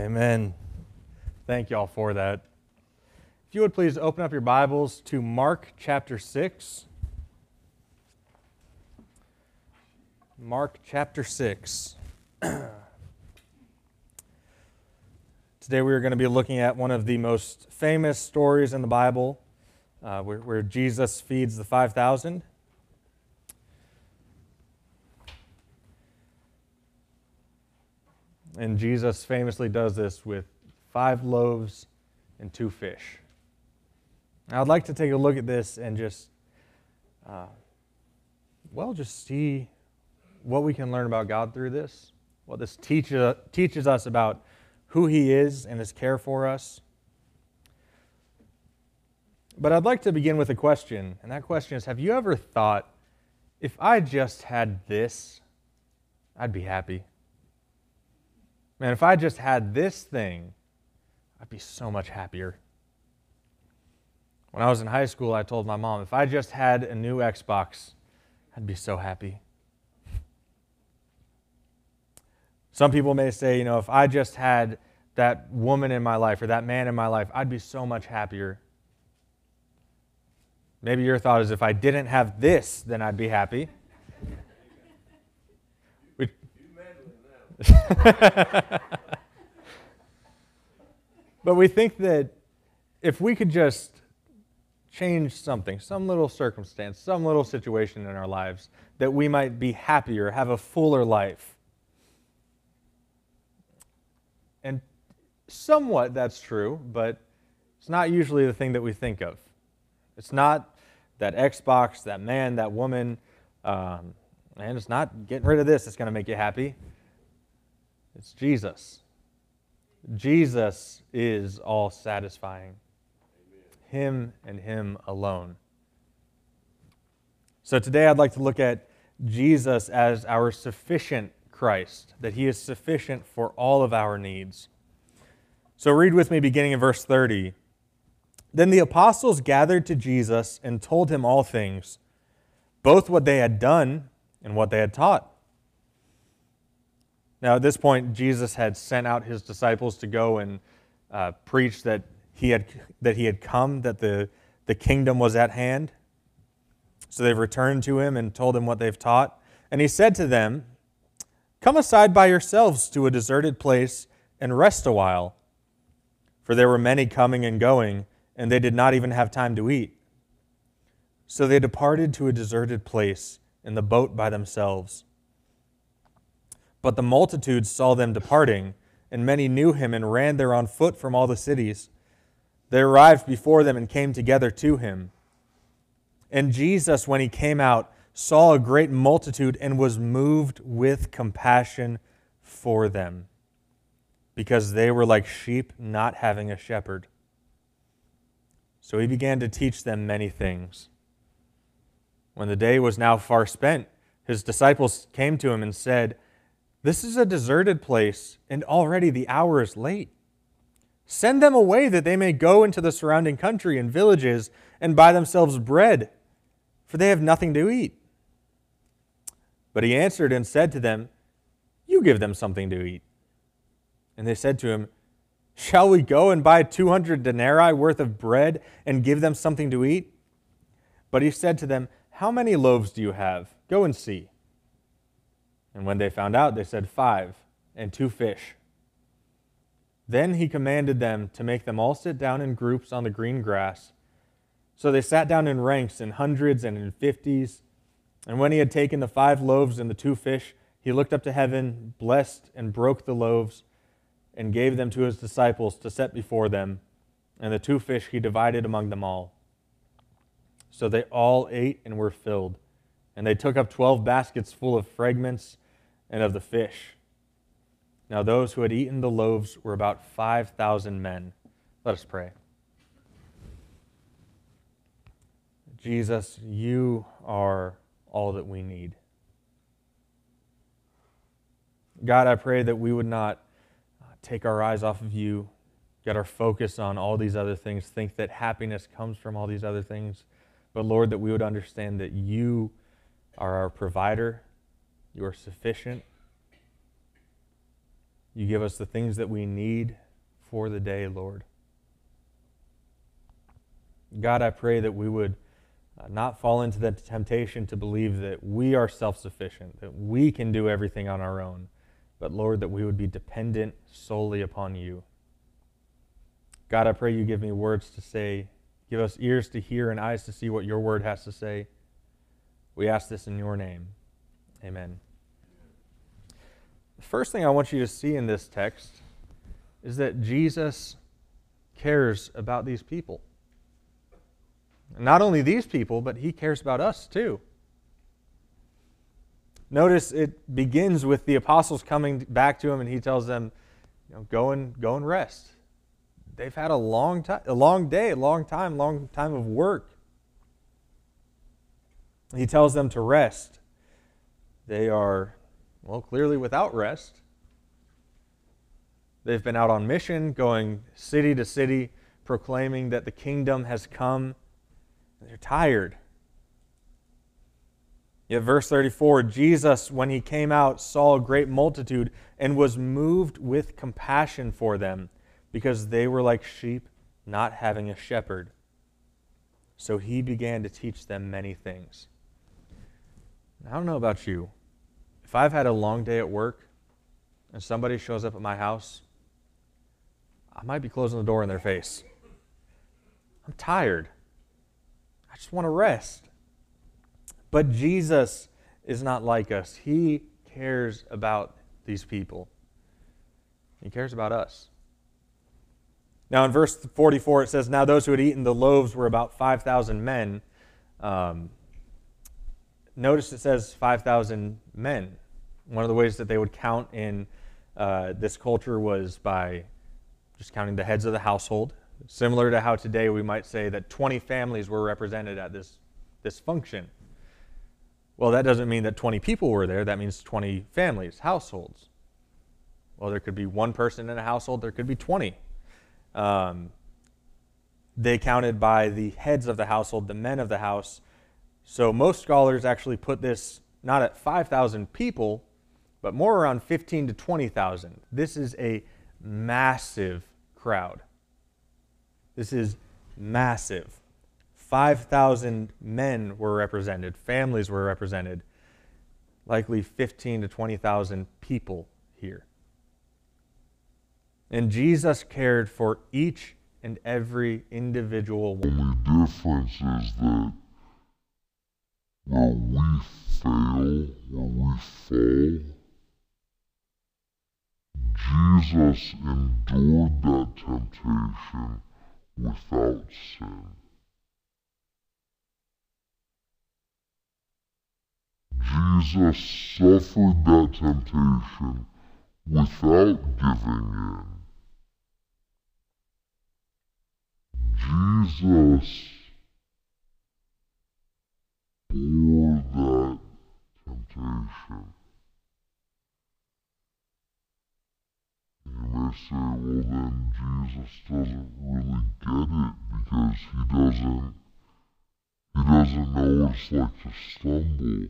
Amen. Thank you all for that. If you would please open up your Bibles to Mark chapter 6. Mark chapter 6. Today we are going to be looking at one of the most famous stories in the Bible uh, where, where Jesus feeds the 5,000. And Jesus famously does this with five loaves and two fish. Now, I'd like to take a look at this and just, uh, well, just see what we can learn about God through this, what this teach, uh, teaches us about who He is and His care for us. But I'd like to begin with a question, and that question is Have you ever thought, if I just had this, I'd be happy? Man, if I just had this thing, I'd be so much happier. When I was in high school, I told my mom, if I just had a new Xbox, I'd be so happy. Some people may say, you know, if I just had that woman in my life or that man in my life, I'd be so much happier. Maybe your thought is if I didn't have this, then I'd be happy. but we think that if we could just change something, some little circumstance, some little situation in our lives, that we might be happier, have a fuller life. And somewhat that's true, but it's not usually the thing that we think of. It's not that Xbox, that man, that woman, um, and it's not getting rid of this that's going to make you happy. It's Jesus. Jesus is all satisfying. Him and Him alone. So today I'd like to look at Jesus as our sufficient Christ, that He is sufficient for all of our needs. So read with me beginning in verse 30. Then the apostles gathered to Jesus and told him all things, both what they had done and what they had taught. Now, at this point, Jesus had sent out his disciples to go and uh, preach that he, had, that he had come, that the, the kingdom was at hand. So they've returned to him and told him what they've taught. And he said to them, Come aside by yourselves to a deserted place and rest a while. For there were many coming and going, and they did not even have time to eat. So they departed to a deserted place in the boat by themselves. But the multitudes saw them departing, and many knew him and ran there on foot from all the cities. They arrived before them and came together to him. And Jesus, when he came out, saw a great multitude and was moved with compassion for them, because they were like sheep not having a shepherd. So he began to teach them many things. When the day was now far spent, his disciples came to him and said, this is a deserted place, and already the hour is late. Send them away that they may go into the surrounding country and villages and buy themselves bread, for they have nothing to eat. But he answered and said to them, You give them something to eat. And they said to him, Shall we go and buy 200 denarii worth of bread and give them something to eat? But he said to them, How many loaves do you have? Go and see. And when they found out, they said, Five, and two fish. Then he commanded them to make them all sit down in groups on the green grass. So they sat down in ranks, in hundreds and in fifties. And when he had taken the five loaves and the two fish, he looked up to heaven, blessed, and broke the loaves, and gave them to his disciples to set before them. And the two fish he divided among them all. So they all ate and were filled. And they took up twelve baskets full of fragments and of the fish. Now, those who had eaten the loaves were about 5,000 men. Let us pray. Jesus, you are all that we need. God, I pray that we would not take our eyes off of you, get our focus on all these other things, think that happiness comes from all these other things. But Lord, that we would understand that you are our provider, you are sufficient. You give us the things that we need for the day, Lord. God, I pray that we would uh, not fall into the temptation to believe that we are self sufficient, that we can do everything on our own, but Lord, that we would be dependent solely upon you. God, I pray you give me words to say, give us ears to hear and eyes to see what your word has to say. We ask this in your name. Amen. The first thing I want you to see in this text is that Jesus cares about these people. Not only these people, but he cares about us too. Notice it begins with the apostles coming back to him and he tells them, you know, go and go and rest. They've had a long time, a long day, a long time, long time of work. He tells them to rest. They are, well, clearly without rest. They've been out on mission, going city to city, proclaiming that the kingdom has come they're tired. Yet, verse 34 Jesus, when he came out, saw a great multitude and was moved with compassion for them because they were like sheep not having a shepherd. So he began to teach them many things. I don't know about you. If I've had a long day at work and somebody shows up at my house, I might be closing the door in their face. I'm tired. I just want to rest. But Jesus is not like us. He cares about these people, He cares about us. Now, in verse 44, it says, Now those who had eaten the loaves were about 5,000 men. Um, notice it says 5,000 men. One of the ways that they would count in uh, this culture was by just counting the heads of the household. Similar to how today we might say that 20 families were represented at this, this function. Well, that doesn't mean that 20 people were there. That means 20 families, households. Well, there could be one person in a household, there could be 20. Um, they counted by the heads of the household, the men of the house. So most scholars actually put this not at 5,000 people, but more around 15 to 20,000. This is a massive crowd. This is massive. 5,000 men were represented, families were represented, likely 15 to 20,000 people here. And Jesus cared for each and every individual one. The difference is that where we fail, where we fall, Jesus endured that temptation without sin. Jesus suffered that temptation without giving in. Jesus then Jesus doesn't really get it because he doesn't, he doesn't know what it's like to stumble.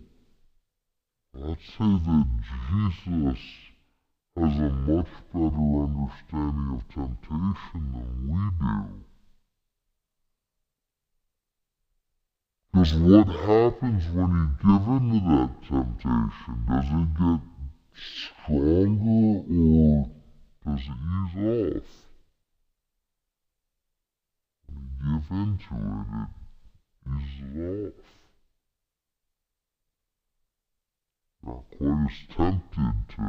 I'd say that Jesus has a much better understanding of temptation than we do. Because what happens when you give in to that temptation? Does it get stronger or does it ease off? When you give into it, it eases off. Not quite as tempted to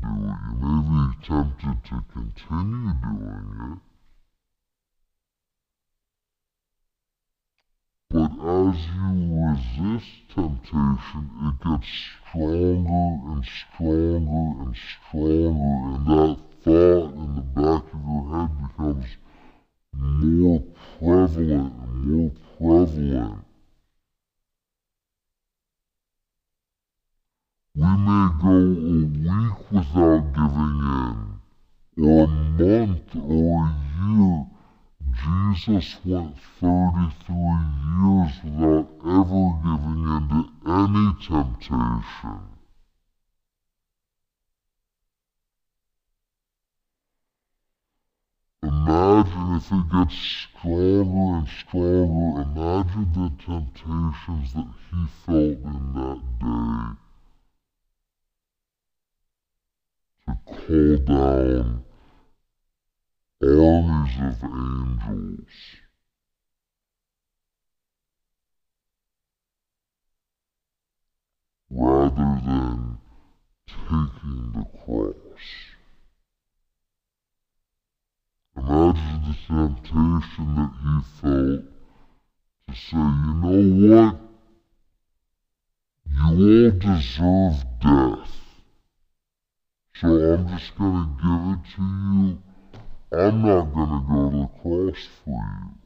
do it. You may be tempted to continue doing it. But as you resist temptation, it gets stronger and stronger and stronger, and that thought in the back of your head becomes more prevalent and more prevalent. We may go a week without giving in, or a month, or a year Jesus went 33 years without ever giving in to any temptation. Imagine if it gets stronger and stronger. Imagine the temptations that he felt in that day to call down armies of angels. Rather than taking the cross. Imagine the temptation that he felt to say, you know what? You all deserve death. So I'm just going to give it to you. I'm not to go to the cross for you.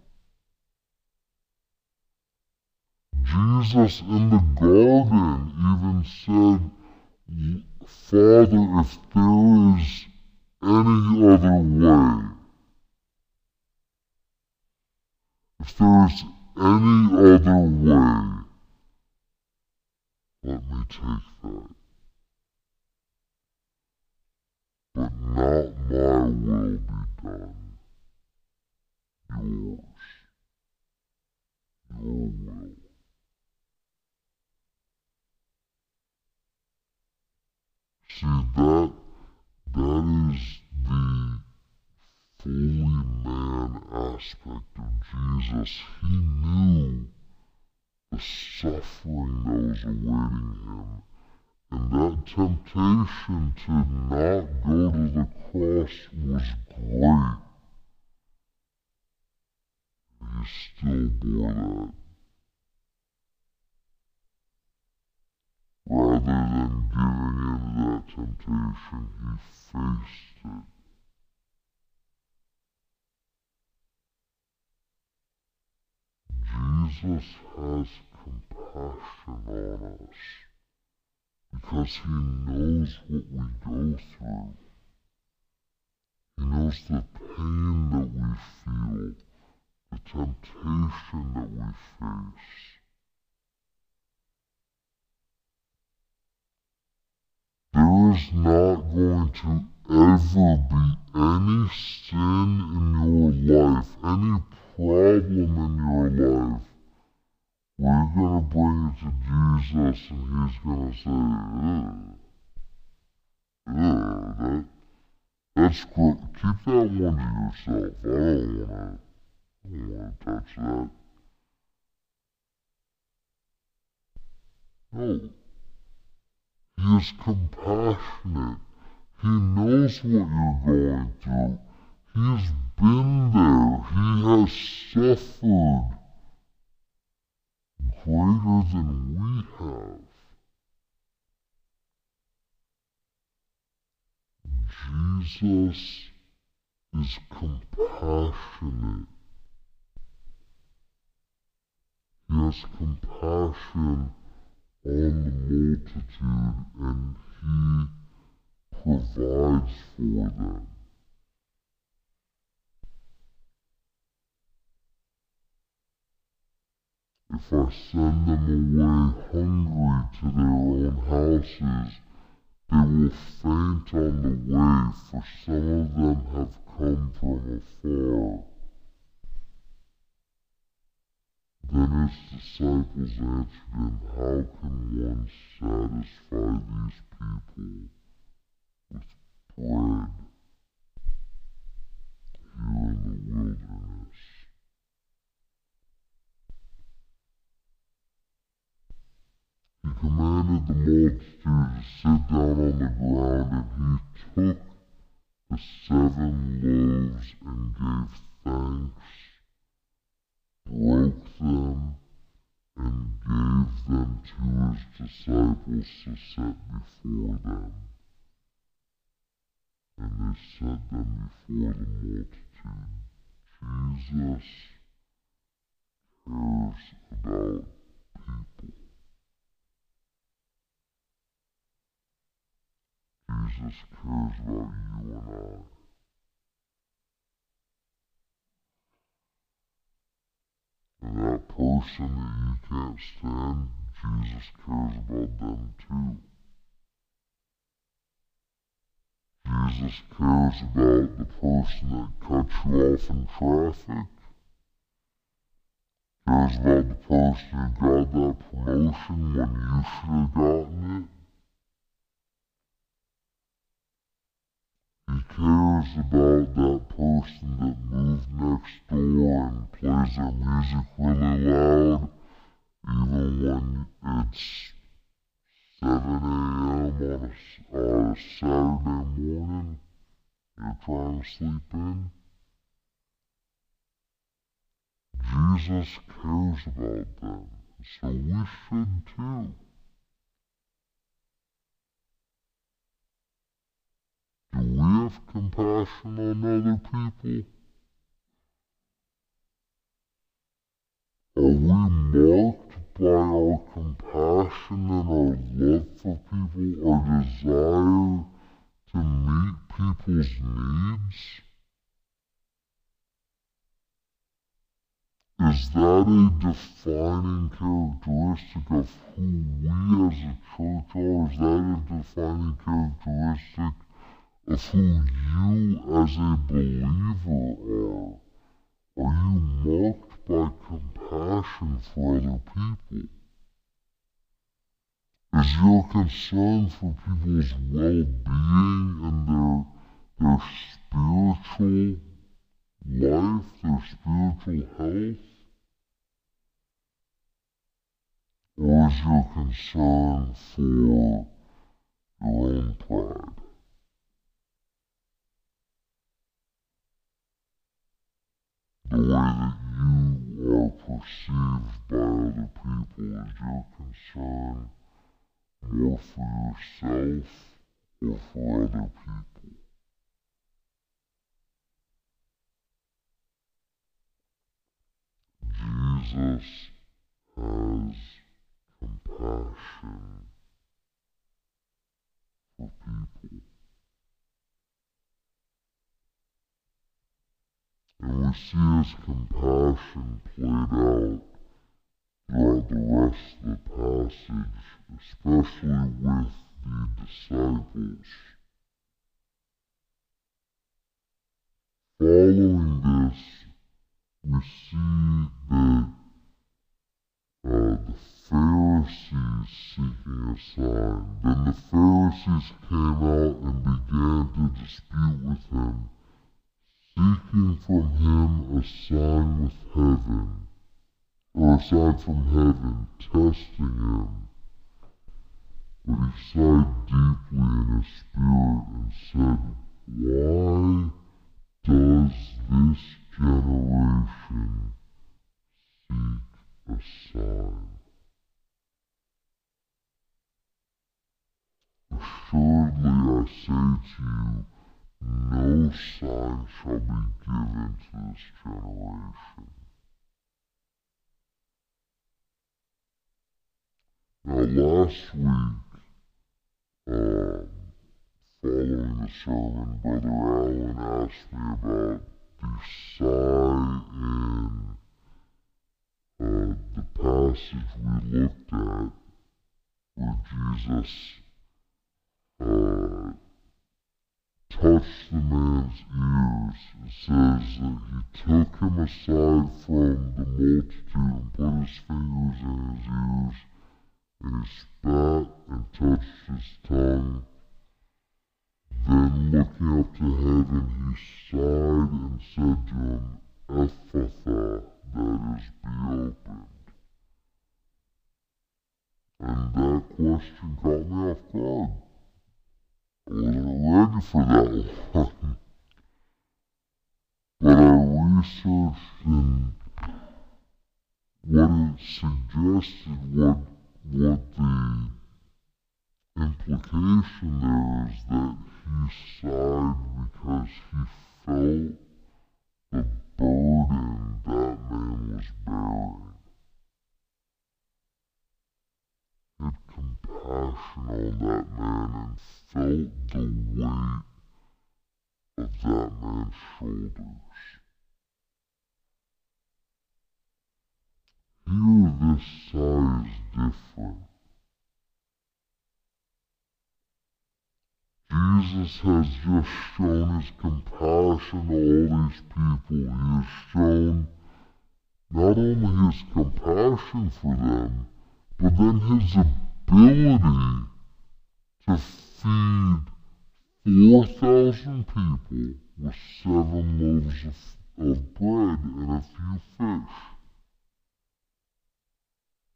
Jesus in the garden even said, Father, if there is any other way, if there is any other way, let me take that. But not my will be done. Yours. Your will. See that that is the fully man aspect of Jesus. He knew the suffering that was awaiting him. And that temptation to not go to the cross was great. He still bore that. Rather than giving in to that temptation, he faced it. Jesus has compassion on us because he knows what we go through. He knows the pain that we feel, the temptation that we face. There is not going to ever be any sin in your life, any problem in your life, going to bring it to Jesus and He's to say, ugh, that, that's great. Keep that one to yourself. I don't want to, I don't want to touch that. No. He is compassionate. He knows what you're going through. He's been there. He has suffered greater than we have. Jesus is compassionate. He has compassion on the multitude and he provides for them. If I send them away hungry to their own houses, they will faint on the way, for some of them have come from afar. Then his disciples answered him, How can one satisfy these people with bread here in the wilderness? He the multitude to sit down on the ground, and he took the seven loaves and gave thanks, broke them, and gave them to his disciples to set before them. And they set them before the multitude. Jesus cares about people. Jesus cares about you and I. And that person that you can't stand, Jesus cares about them too. Jesus cares about the person that cuts you off in traffic, cares about the person who got that promotion when you should have gotten it. He cares about that person that moved next door and plays their music really loud, even when it's 7 a.m. on on a Saturday morning. You're trying to sleep in. Jesus cares about them, so we should too. Have compassion on other people? Are we marked by our compassion and our love for people, our desire to meet people's needs? Is that a defining characteristic of who we as a church are? Is that a defining characteristic of who you as a believer are? Are you marked by compassion for other people? Is your concern for people's well-being and their, their spiritual life, their spiritual health? Or is your concern for your own pride? The way that you are perceived by other people is your concern more for yourself or for other people? Jesus has compassion for people. And we see his compassion played out throughout the rest of the passage, especially with the disciples. Following this, we see that uh, the Pharisees seeking a sign. Then the Pharisees came out and began to dispute with him, seeking from him a sign with heaven, or a sign from heaven, testing him. But he sighed deeply in his spirit and said, Why does this generation seek a sign? Assuredly I say to you, no sign shall be given to this generation. Now, last week, um, following the sermon, Brother Allen asked me about the sigh in uh, the passage we looked at where Jesus uh, touched the man's ears. It says that he took him aside from the multitude and put his fingers in his ears, and he spat and touched his tongue. Then, looking up to heaven, he sighed and said to him, Ephphatha, that is, be opened. And that question caught me off guard. I wasn't ready for that but I researched and what it suggested, what, what the implication there is that he sighed because he felt shoulders. Here, this size different. Jesus has just shown his compassion to all these people. He has shown not only his compassion for them, but then his ability to feed 4,000 people with seven loaves of, of bread and a few fish.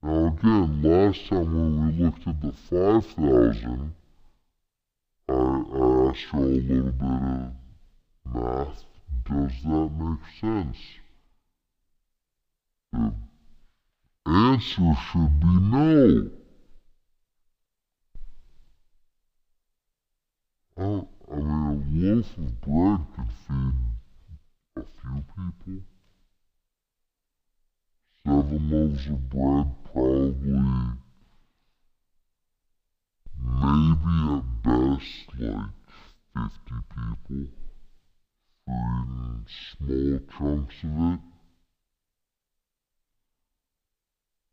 Now, again, last time when we looked at the 5,000, I, I asked you a little bit of math. Does that make sense? The answer should be no. I, I mean, a loaf of bread could feed a few people. Seven loaves of bread, probably, maybe at best, like 50 people. Eating small chunks of it.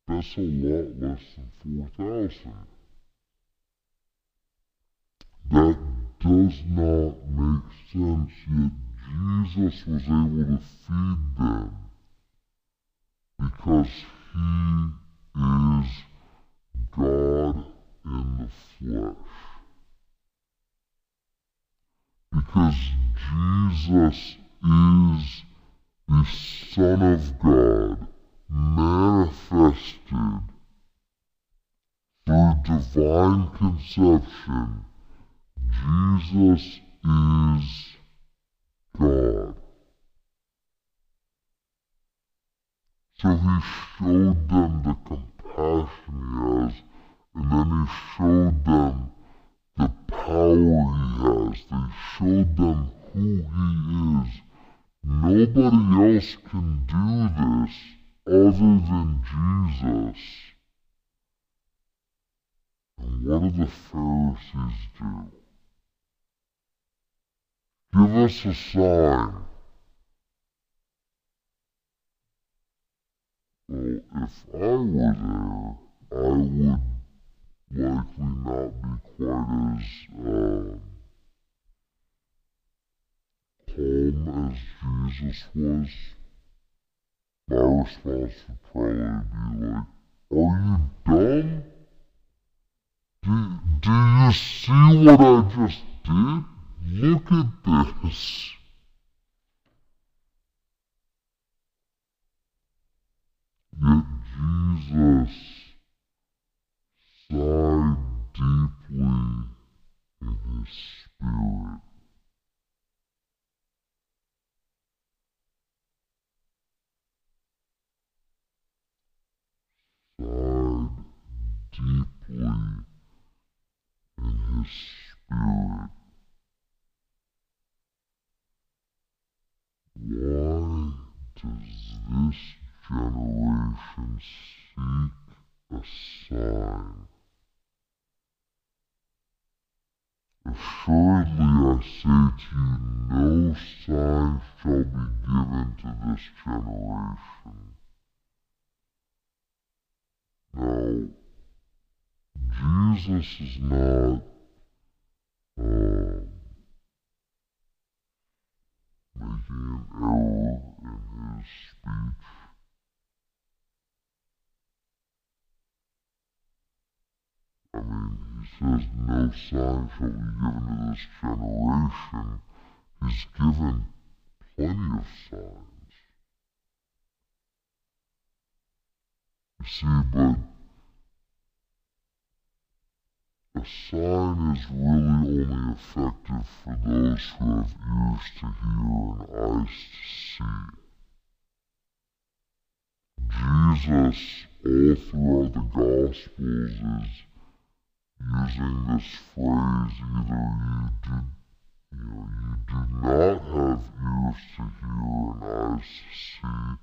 That's a lot less than 4,000. That does not make sense, yet Jesus was able to feed them because he is God in the flesh. Because Jesus is the Son of God manifested through divine conception. Jesus is God. So he showed them the compassion he has, and then he showed them the power he has. They showed them who he is. Nobody else can do this other than Jesus. And what do the Pharisees do? Give us a sign. Well, if I were there, I would likely not be quite as um, calm as Jesus was. My response would probably be like, Are you dumb? Do, do you see what I just did? Look at this. Yet Jesus sighed deeply in his spirit. Sighed deeply in his spirit. Why does this generation seek a sign? Assuredly I say to you, no sign shall be given to this generation. Now, Jesus is not um, making an error in his speech. I mean, he says no sign shall be given to this generation. He's given plenty of signs. You see, but a sign is really only effective for those who have ears to hear and eyes to see. Jesus, all throughout the Gospels, is using this phrase either you did you know, you do not have ears to hear and eyes to see.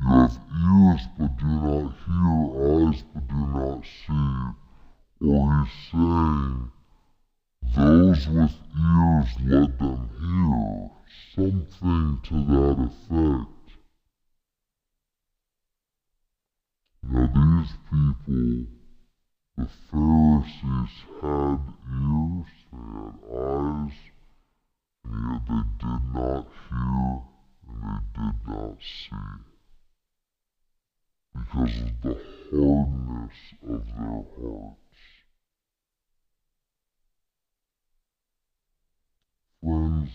You have ears but do not hear, eyes but do not see. Or he's saying, those with ears let them hear, something to that effect. Now these people The Pharisees had ears, they had eyes, and yet they did not hear and they did not see because of the hardness of their hearts. Friends,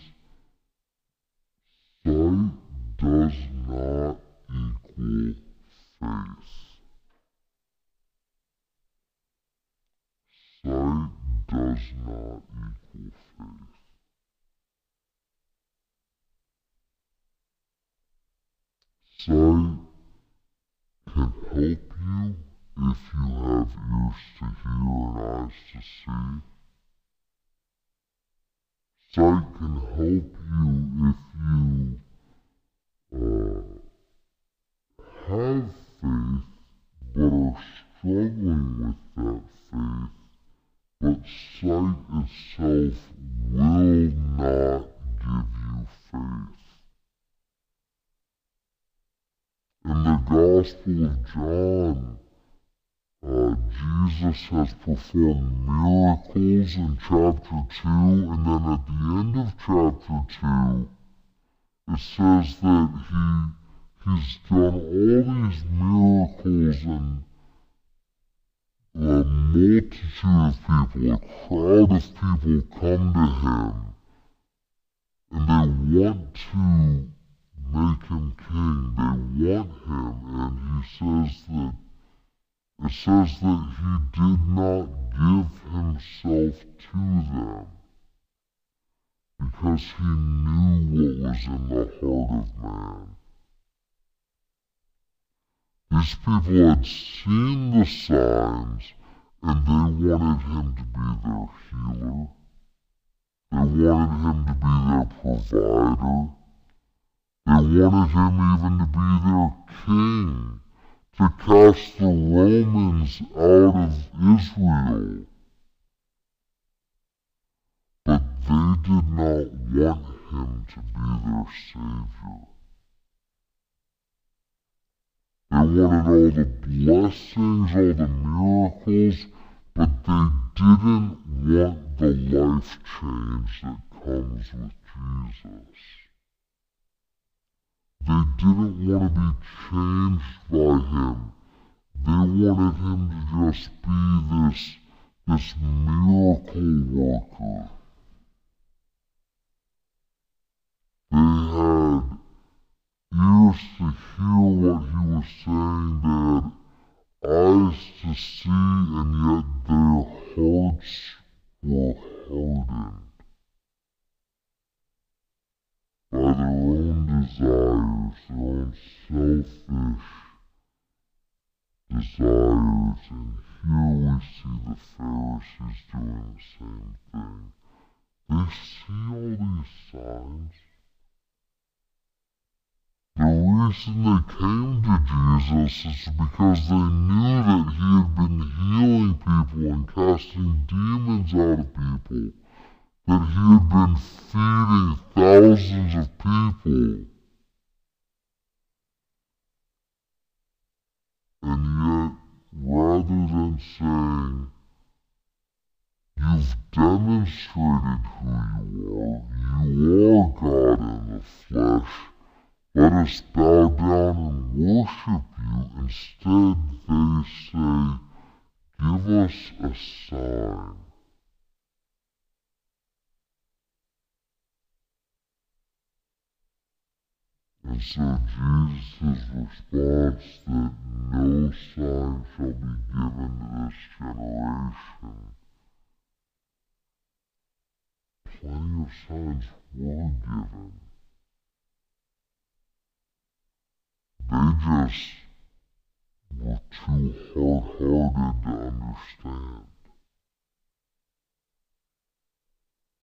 sight does not equal faith. Sight does not equal faith. Sight can help you if you have ears to hear and eyes to see. Sight can help you if you John, uh, Jesus has performed miracles in chapter 2, and then at the end of chapter 2, it says that he he's done all these miracles and a multitude of people, a crowd of people come to him, and they want to make him king. They want him, and he says that it says that he did not give himself to them because he knew what was in the heart of man. These people had seen the signs and they wanted him to be their healer. They wanted him to be their provider. They wanted him even to be their king, to cast the Romans out of Israel. But they did not want him to be their Savior. They wanted all the blessings, all the miracles, but they didn't want the life change that comes with Jesus. They didn't want to be changed by him. They wanted him to just be this, this miracle worker. They had ears to hear what he was saying, they had eyes to see, and yet their hearts were hardened by their own desires, own selfish desires. And here we see the Pharisees doing the same thing. They see all these signs. The reason they came to Jesus is because they knew that he had been healing people and casting demons out of people that he had been feeding thousands of people. Saying, You've demonstrated who you are, you are God in the flesh, let us bow down and worship you. Instead, they say, Give us a sign. And so Jesus' response that no sign shall be given to this generation. Plenty of signs were given. They just were too hard-hearted to understand.